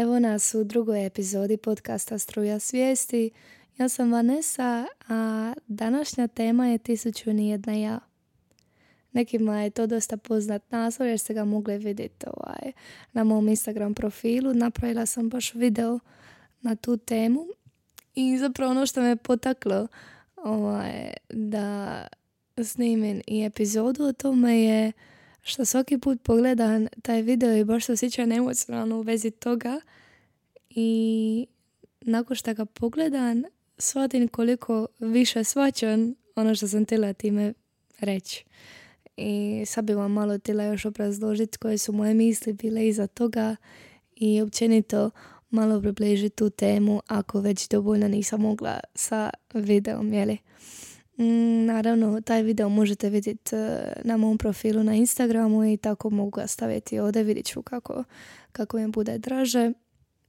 Evo nas u drugoj epizodi podcasta Struja svijesti. Ja sam Vanessa, a današnja tema je Tisuću nijedna ja. Nekima je to dosta poznat naslov jer ste ga mogli vidjeti ovaj, na mom Instagram profilu. Napravila sam baš video na tu temu i zapravo ono što me potaklo ovaj, da snimim i epizodu o tome je što svaki put pogledam taj video i baš se osjećam emocionalno u vezi toga i nakon što ga pogledam shvatim koliko više svaćam ono što sam htjela time reći. I sad bi vam malo htjela još obrazložiti koje su moje misli bile iza toga i općenito malo približiti tu temu ako već dovoljno nisam mogla sa videom, jeli? Mm, naravno, taj video možete vidjeti e, na mom profilu na Instagramu i tako mogu ga staviti ovdje, vidjet ću kako, kako im bude draže.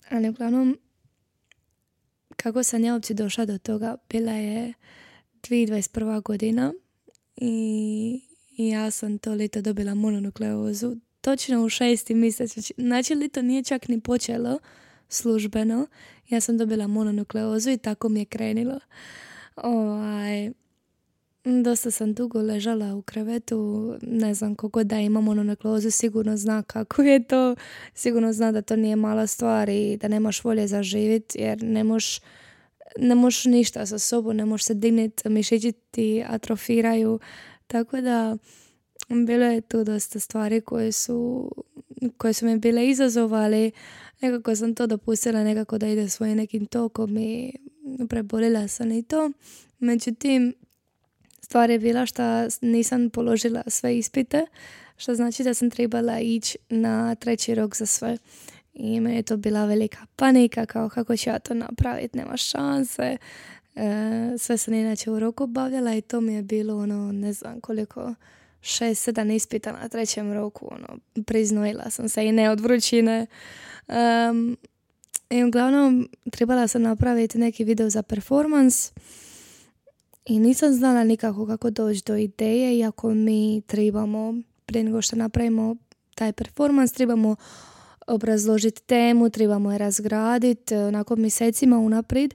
Ali uglavnom, kako sam ja uopće došla do toga, bila je 2021. godina i, i ja sam to lito dobila mononukleozu. Točno u šesti mjesec, znači lito nije čak ni počelo službeno. Ja sam dobila mononukleozu i tako mi je krenilo. Ovaj, Dosta sam dugo ležala u krevetu, ne znam koliko da imam mononukleozu, sigurno zna kako je to, sigurno zna da to nije mala stvar i da nemaš volje za živit jer ne možeš ne možeš ništa sa sobom, ne možeš se digniti, mišići ti atrofiraju, tako da bilo je tu dosta stvari koje su, koje su mi bile izazovali, nekako sam to dopustila nekako da ide svojim nekim tokom i prebolila sam i to. Međutim, stvar je bila što nisam položila sve ispite, što znači da sam trebala ići na treći rok za sve. I me je to bila velika panika, kao kako ću ja to napraviti, nema šanse. E, sve sam inače u roku obavljala i to mi je bilo ono, ne znam koliko, šest, sedam ispita na trećem roku, ono, priznojila sam se i ne od vrućine. Um, I uglavnom, trebala sam napraviti neki video za performance i nisam znala nikako kako doći do ideje, iako mi trebamo, prije nego što napravimo taj performans, trebamo obrazložiti temu, trebamo je razgraditi e, onako mjesecima unaprijed.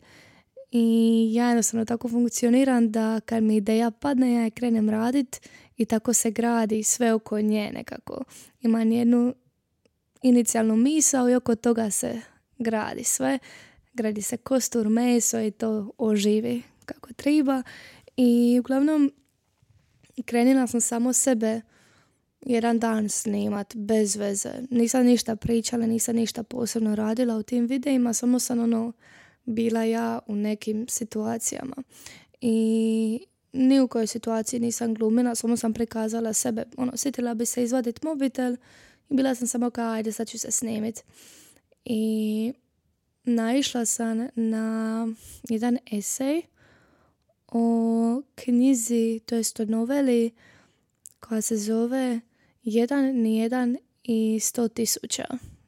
I ja jednostavno tako funkcioniram da kad mi ideja padne, ja je krenem raditi i tako se gradi sve oko nje nekako. Imam jednu inicijalnu misao i oko toga se gradi sve. Gradi se kostur, meso i to oživi kako treba i uglavnom krenila sam samo sebe jedan dan snimat bez veze. Nisam ništa pričala, nisam ništa posebno radila u tim videima, samo sam ono bila ja u nekim situacijama. I ni u kojoj situaciji nisam glumila, samo sam prikazala sebe. Ono, sjetila bi se izvaditi mobitel i bila sam samo kao, ajde sad ću se snimit. I naišla sam na jedan esej o knjizi, to jest o noveli koja se zove Jedan ni jedan i sto tisuća.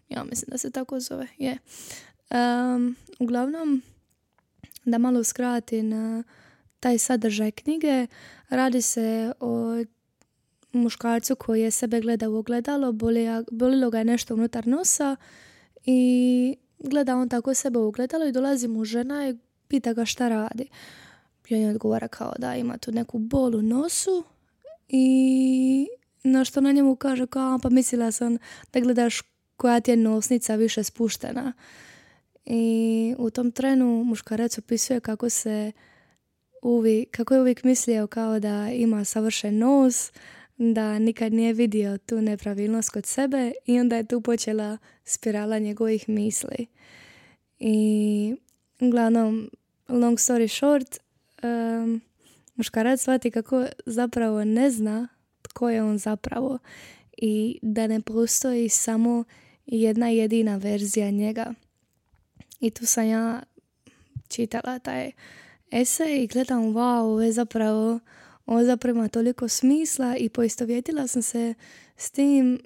Ja mislim da se tako zove. Je. Um, uglavnom, da malo skratim na taj sadržaj knjige, radi se o muškarcu koji je sebe gleda u ogledalo, bolilo ga je nešto unutar nosa i gleda on tako sebe u ogledalo i dolazi mu žena i pita ga šta radi. I on je odgovara kao da ima tu neku bol u nosu i na što na njemu kaže kao pa mislila sam da gledaš koja ti je nosnica više spuštena. I u tom trenu muškarac opisuje kako se uvijek, kako je uvijek mislio kao da ima savršen nos, da nikad nije vidio tu nepravilnost kod sebe i onda je tu počela spirala njegovih misli. I uglavnom, long story short, um, muškarac shvati kako zapravo ne zna tko je on zapravo i da ne postoji samo jedna jedina verzija njega. I tu sam ja čitala taj esej i gledam, wow, ovo je zapravo, ovo zapravo toliko smisla i poistovjetila sam se s tim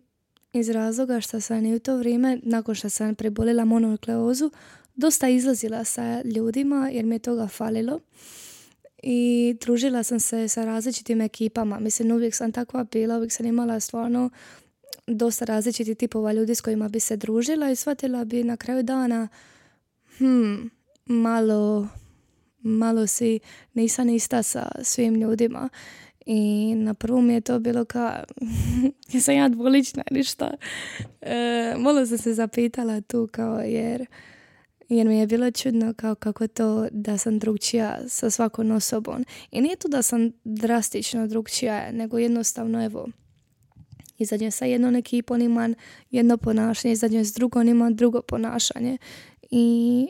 iz razloga što sam i u to vrijeme, nakon što sam prebolila monokleozu, dosta izlazila sa ljudima jer mi je toga falilo i družila sam se sa različitim ekipama. Mislim, uvijek sam takva bila, uvijek sam imala stvarno dosta različitih tipova ljudi s kojima bi se družila i shvatila bi na kraju dana hmm, malo malo si nisam ista sa svim ljudima i na prvom je to bilo kao jesam ja dvolična ili šta e, malo sam se zapitala tu kao jer jer mi je bilo čudno kao kako to da sam drugčija sa svakom osobom. I nije to da sam drastično drugčija, nego jednostavno evo, izađem sa jednom ekipom imam jedno ponašanje, izađem s drugom imam drugo ponašanje. I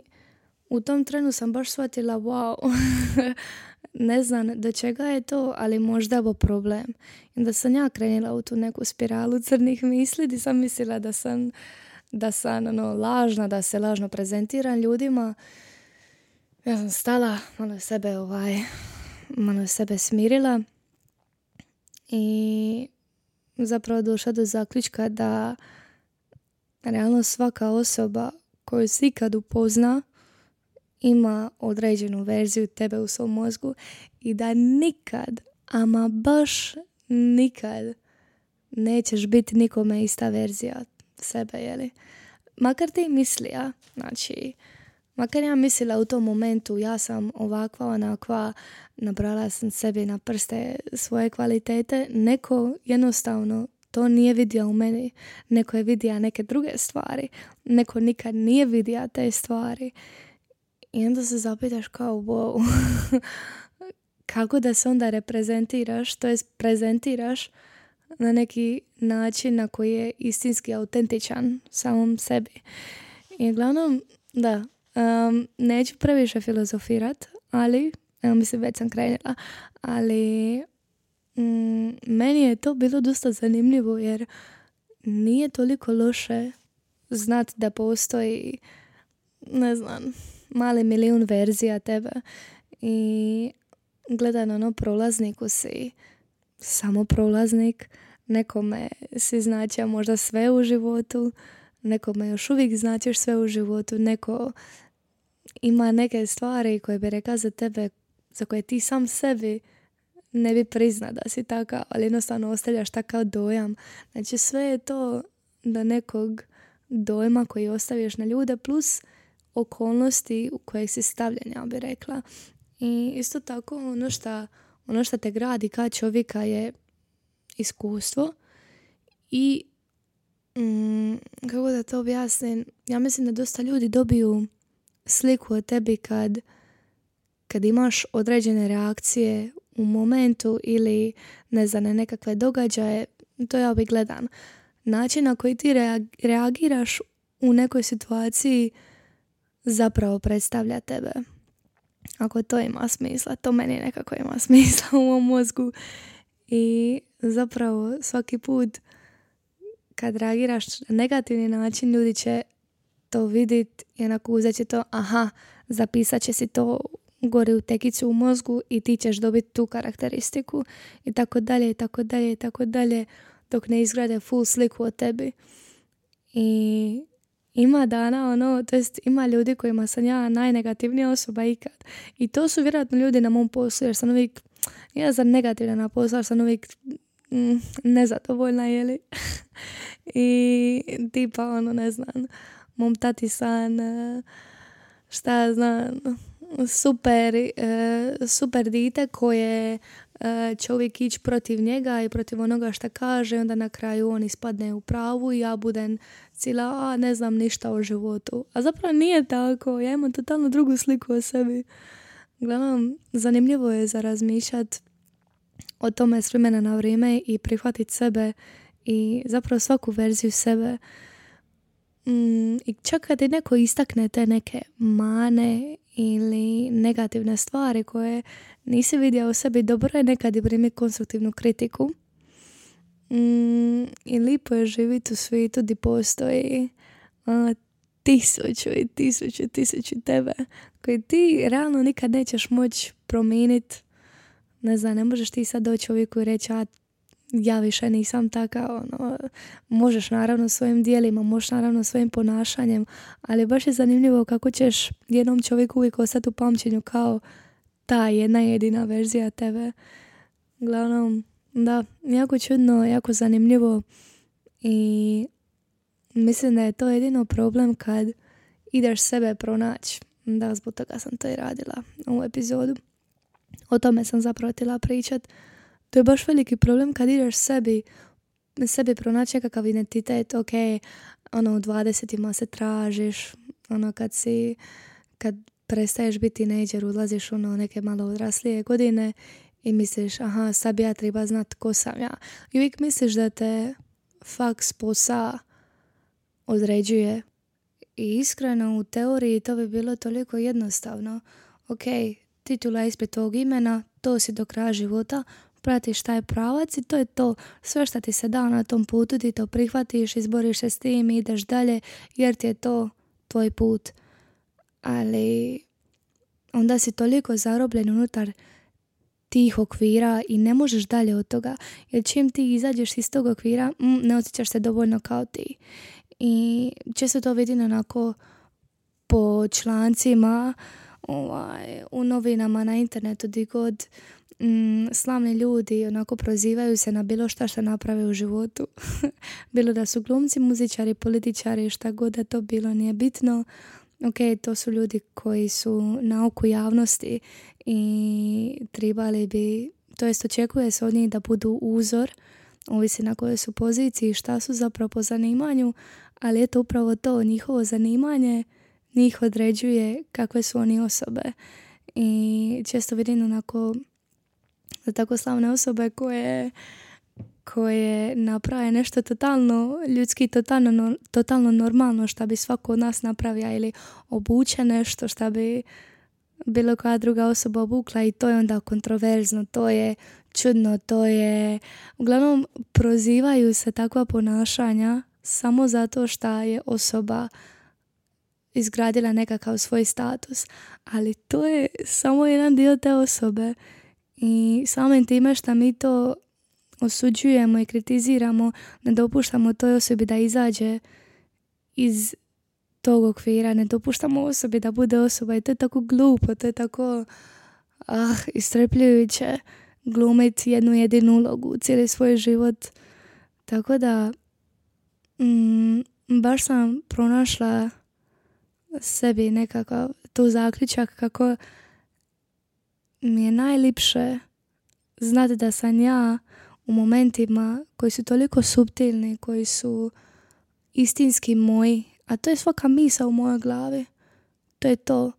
u tom trenu sam baš shvatila, wow, ne znam do čega je to, ali možda je problem. I onda sam ja krenila u tu neku spiralu crnih misli gdje sam mislila da sam da sam ono, lažna, da se lažno prezentiram ljudima. Ja sam stala, malo sebe ovaj, malo sebe smirila i zapravo došla do zaključka da realno svaka osoba koju si ikad upozna ima određenu verziju tebe u svom mozgu i da nikad, ama baš nikad nećeš biti nikome ista verzija sebe, jeli? Makar ti mislija, znači, makar ja mislila u tom momentu ja sam ovakva, onakva, nabrala sam sebi na prste svoje kvalitete, neko jednostavno to nije vidio u meni. Neko je vidio neke druge stvari. Neko nikad nije vidio te stvari. I onda se zapitaš kao, wow, kako da se onda reprezentiraš, to jest prezentiraš na neki način na koji je istinski autentičan samom sebi. I uglavnom, da, um, neću previše filozofirat, ali, evo mislim već sam krenula, ali mm, meni je to bilo dosta zanimljivo jer nije toliko loše znat da postoji ne znam, mali milijun verzija tebe i gledano ono prolazniku si samo prolaznik, nekome si znači možda sve u životu, nekome još uvijek značiš sve u životu, neko ima neke stvari koje bi rekao za tebe, za koje ti sam sebi ne bi prizna da si takav, ali jednostavno ostavljaš takav dojam. Znači sve je to da nekog dojma koji ostaviš na ljude plus okolnosti u kojeg si stavljen, ja bi rekla. I isto tako ono što ono što te gradi kao čovjeka je iskustvo i mm, kako da to objasnim, ja mislim da dosta ljudi dobiju sliku o tebi kad, kad imaš određene reakcije u momentu ili ne znam, nekakve događaje, to ja bi gledam. Način na koji ti reagiraš u nekoj situaciji zapravo predstavlja tebe. Ako to ima smisla, to meni nekako ima smisla u mom mozgu. I zapravo svaki put kad reagiraš na negativni način, ljudi će to vidjeti i onako uzet će to, aha, zapisat će si to gore u tekicu u mozgu i ti ćeš dobiti tu karakteristiku i tako dalje i tako dalje i tako dalje dok ne izgrade full sliku o tebi. I ima dana, ono, to jest ima ljudi kojima sam ja najnegativnija osoba ikad. I to su vjerojatno ljudi na mom poslu, jer sam uvijek, ja sam negativna na poslu, jer sam uvijek mm, nezadovoljna, jeli? I tipa, ono, ne znam, mom tati san, šta ja znam, super, e, super dite koje e, će uvijek ići protiv njega i protiv onoga što kaže onda na kraju on ispadne u pravu i ja budem cijela, a ne znam ništa o životu. A zapravo nije tako, ja imam totalno drugu sliku o sebi. Gledam, zanimljivo je za razmišljati o tome s vremena na vrijeme i prihvatiti sebe i zapravo svaku verziju sebe. Mm, I čak kad neko istakne te neke mane ili negativne stvari koje nisi vidio u sebi, dobro je nekad i primiti konstruktivnu kritiku. Mm, I lipo je živjeti u svijetu gdje postoji a, tisuću i tisuću, tisuću tebe koji ti realno nikad nećeš moći promijeniti. Ne znam, ne možeš ti sad doći čovjeku i reći, a ja više nisam takav, ono, možeš naravno svojim dijelima, možeš naravno svojim ponašanjem, ali baš je zanimljivo kako ćeš jednom čovjeku uvijek ostati u pamćenju kao ta jedna jedina verzija tebe. Uglavnom, da, jako čudno, jako zanimljivo I mislim da je to jedino problem kad ideš sebe pronaći. Da, zbog toga sam to i radila u epizodu. O tome sam zapravo htjela pričat. To je baš veliki problem kad ideš sebi, sebi pronaći nekakav identitet. Ok, ono u dvadesetima se tražiš, ono kad si, kad prestaješ biti neđer, ulaziš ono neke malo odraslije godine i misliš, aha, sad bi ja treba znat ko sam ja. I uvijek misliš da te faks posa određuje. I iskreno u teoriji to bi bilo toliko jednostavno. Ok, titula ispred tog imena, to si do kraja života, pratiš taj pravac i to je to. Sve što ti se da na tom putu ti to prihvatiš, izboriš se s tim i ideš dalje jer ti je to tvoj put. Ali onda si toliko zarobljen unutar tih okvira i ne možeš dalje od toga. Jer čim ti izađeš iz tog okvira, mm, ne osjećaš se dovoljno kao ti. I često to vidim onako po člancima, ovaj, u novinama, na internetu, di god mm, slavni ljudi onako prozivaju se na bilo šta što naprave u životu. bilo da su glumci, muzičari, političari, šta god da to bilo, nije bitno. Ok, to su ljudi koji su na oku javnosti i trebali bi, to jest očekuje se od njih da budu uzor, ovisi na kojoj su poziciji, šta su zapravo po zanimanju, ali je to upravo to, njihovo zanimanje njih određuje kakve su oni osobe. I često vidim onako za tako slavne osobe koje koje naprave nešto totalno ljudski, totalno, totalno normalno što bi svako od nas napravio ili obuče nešto što bi bilo koja druga osoba obukla i to je onda kontroverzno, to je čudno, to je... Uglavnom, prozivaju se takva ponašanja samo zato što je osoba izgradila nekakav svoj status. Ali to je samo jedan dio te osobe. I samim time što mi to osuđujemo i kritiziramo, ne dopuštamo toj osobi da izađe iz tog okvira, ne dopuštamo osobi da bude osoba i to je tako glupo, to je tako ah, istrpljujuće glumiti jednu jedinu ulogu cijeli svoj život. Tako da mm, baš sam pronašla sebi nekakav tu zaključak kako mi je najlipše znati da sam ja u momentima koji su toliko subtilni, koji su istinski moji, a to je svaka misa u mojoj glavi. To je to.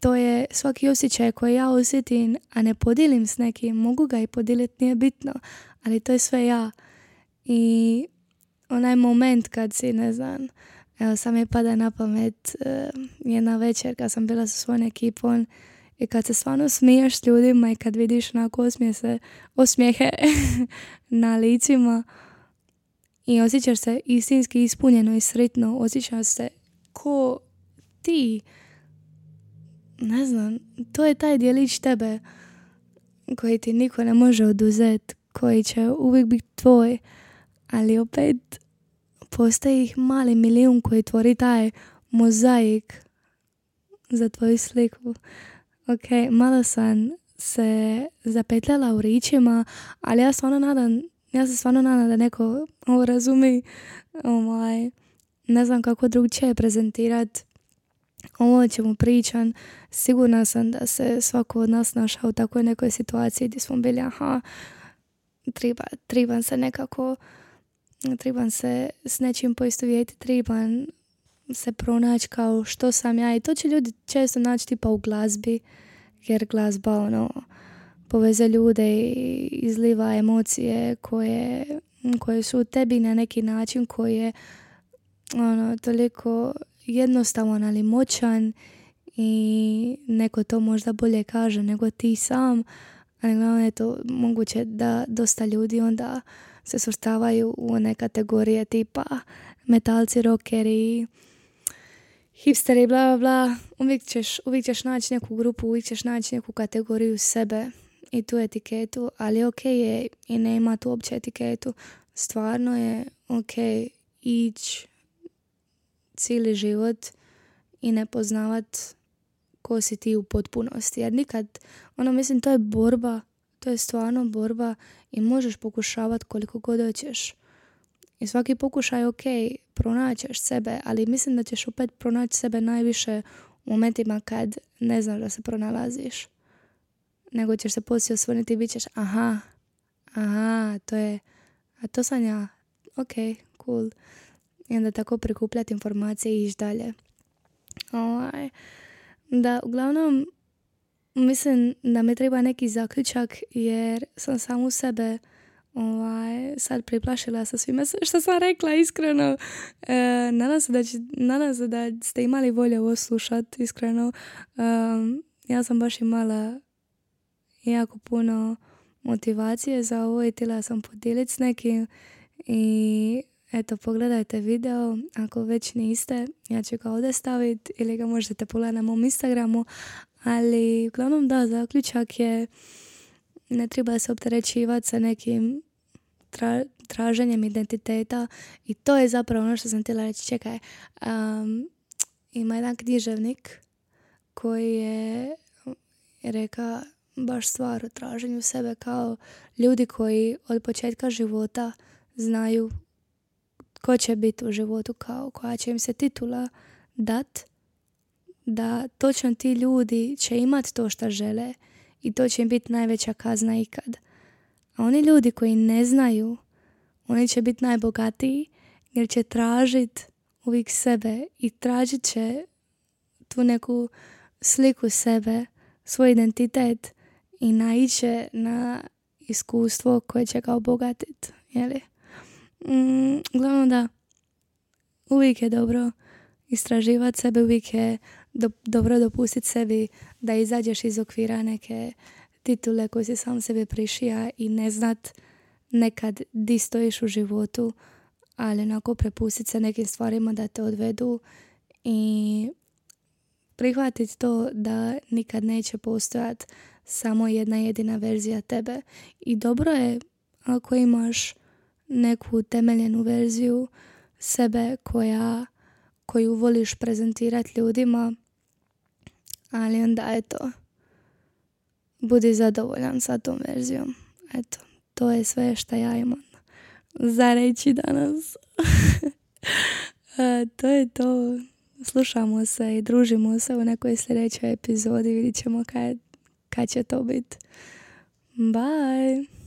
To je svaki osjećaj koji ja osjetim, a ne podijelim s nekim. Mogu ga i podijeliti, nije bitno. Ali to je sve ja. I onaj moment kad si, ne znam, evo sam je pada na pamet uh, jedna večer kad sam bila sa svojom ekipom i kad se stvarno smiješ s ljudima i kad vidiš onako osmije osmijehe na licima i osjećaš se istinski ispunjeno i sretno, osjećaš se ko ti. Ne znam, to je taj dijelić tebe koji ti niko ne može oduzeti, koji će uvijek biti tvoj, ali opet postoji mali milijun koji tvori taj mozaik za tvoju sliku. Ok, malo sam se zapetljala u ričima, ali ja stvarno nadam, ja se stvarno nadam da neko ovo razumi. Ovaj, ne znam kako drugčije prezentirat ovo o čemu pričam. Sigurna sam da se svako od nas našao u takvoj nekoj situaciji gdje smo bili, aha, treba, trebam se nekako, trebam se s nečim poistovjetiti, trebam se pronaći kao što sam ja i to će ljudi često naći tipa u glazbi jer glazba ono poveze ljude i izliva emocije koje, koje su u tebi na neki način koji je ono toliko jednostavan ali moćan i neko to možda bolje kaže nego ti sam ali glavno je to moguće da dosta ljudi onda se svrstavaju u one kategorije tipa metalci, rockeri, hipsteri, bla, bla, bla. Uvijek ćeš, uvijek ćeš naći neku grupu, uvijek ćeš naći neku kategoriju sebe i tu etiketu, ali ok je i nema tu uopće etiketu. Stvarno je ok ići cijeli život i ne poznavat ko si ti u potpunosti. Jer nikad, ono mislim, to je borba, to je stvarno borba i možeš pokušavati koliko god hoćeš. I svaki pokušaj ok, pronaćeš sebe, ali mislim da ćeš opet pronaći sebe najviše u momentima kad ne znaš da se pronalaziš. Nego ćeš se poslije osvrniti i bit ćeš aha, aha, to je, a to sam ja, ok, cool. I onda tako prikupljati informacije i ići dalje. Ovaj, da, uglavnom, mislim da mi treba neki zaključak jer sam samu sebe ovaj, sad priplašila sa svime što sam rekla iskreno. E, nadam, se da će, nadam se da ste imali volje ovo slušati iskreno. ja sam baš imala jako puno motivacije za ovo i htjela sam podijeliti s nekim i eto pogledajte video ako već niste ja ću ga ovdje staviti ili ga možete pogledati na mom Instagramu ali uglavnom da zaključak je ne treba se opterećivati sa nekim traženjem identiteta i to je zapravo ono što sam htjela reći. Čekaj, um, ima jedan književnik koji je reka baš stvar o traženju sebe kao ljudi koji od početka života znaju ko će biti u životu kao koja će im se titula dat da točno ti ljudi će imati to što žele i to će im biti najveća kazna ikad. A oni ljudi koji ne znaju, oni će biti najbogatiji jer će tražiti uvijek sebe i tražit će tu neku sliku sebe, svoj identitet i naiće na iskustvo koje će ga obogatiti. Jeli? Mm, glavno da uvijek je dobro istraživati sebe, uvijek je do, dobro dopustiti sebi da izađeš iz okvira neke titule koje si sam sebe prišija i ne znat nekad di stojiš u životu, ali onako prepustiti se nekim stvarima da te odvedu i prihvatiti to da nikad neće postojati samo jedna jedina verzija tebe. I dobro je ako imaš neku temeljenu verziju sebe koja, koju voliš prezentirati ljudima, ali onda eto, budi zadovoljan sa tom verzijom. Eto, to je sve što ja imam za reći danas. to je to. Slušamo se i družimo se u nekoj sljedećoj epizodi. Vidit ćemo kad, kad će to biti. Bye!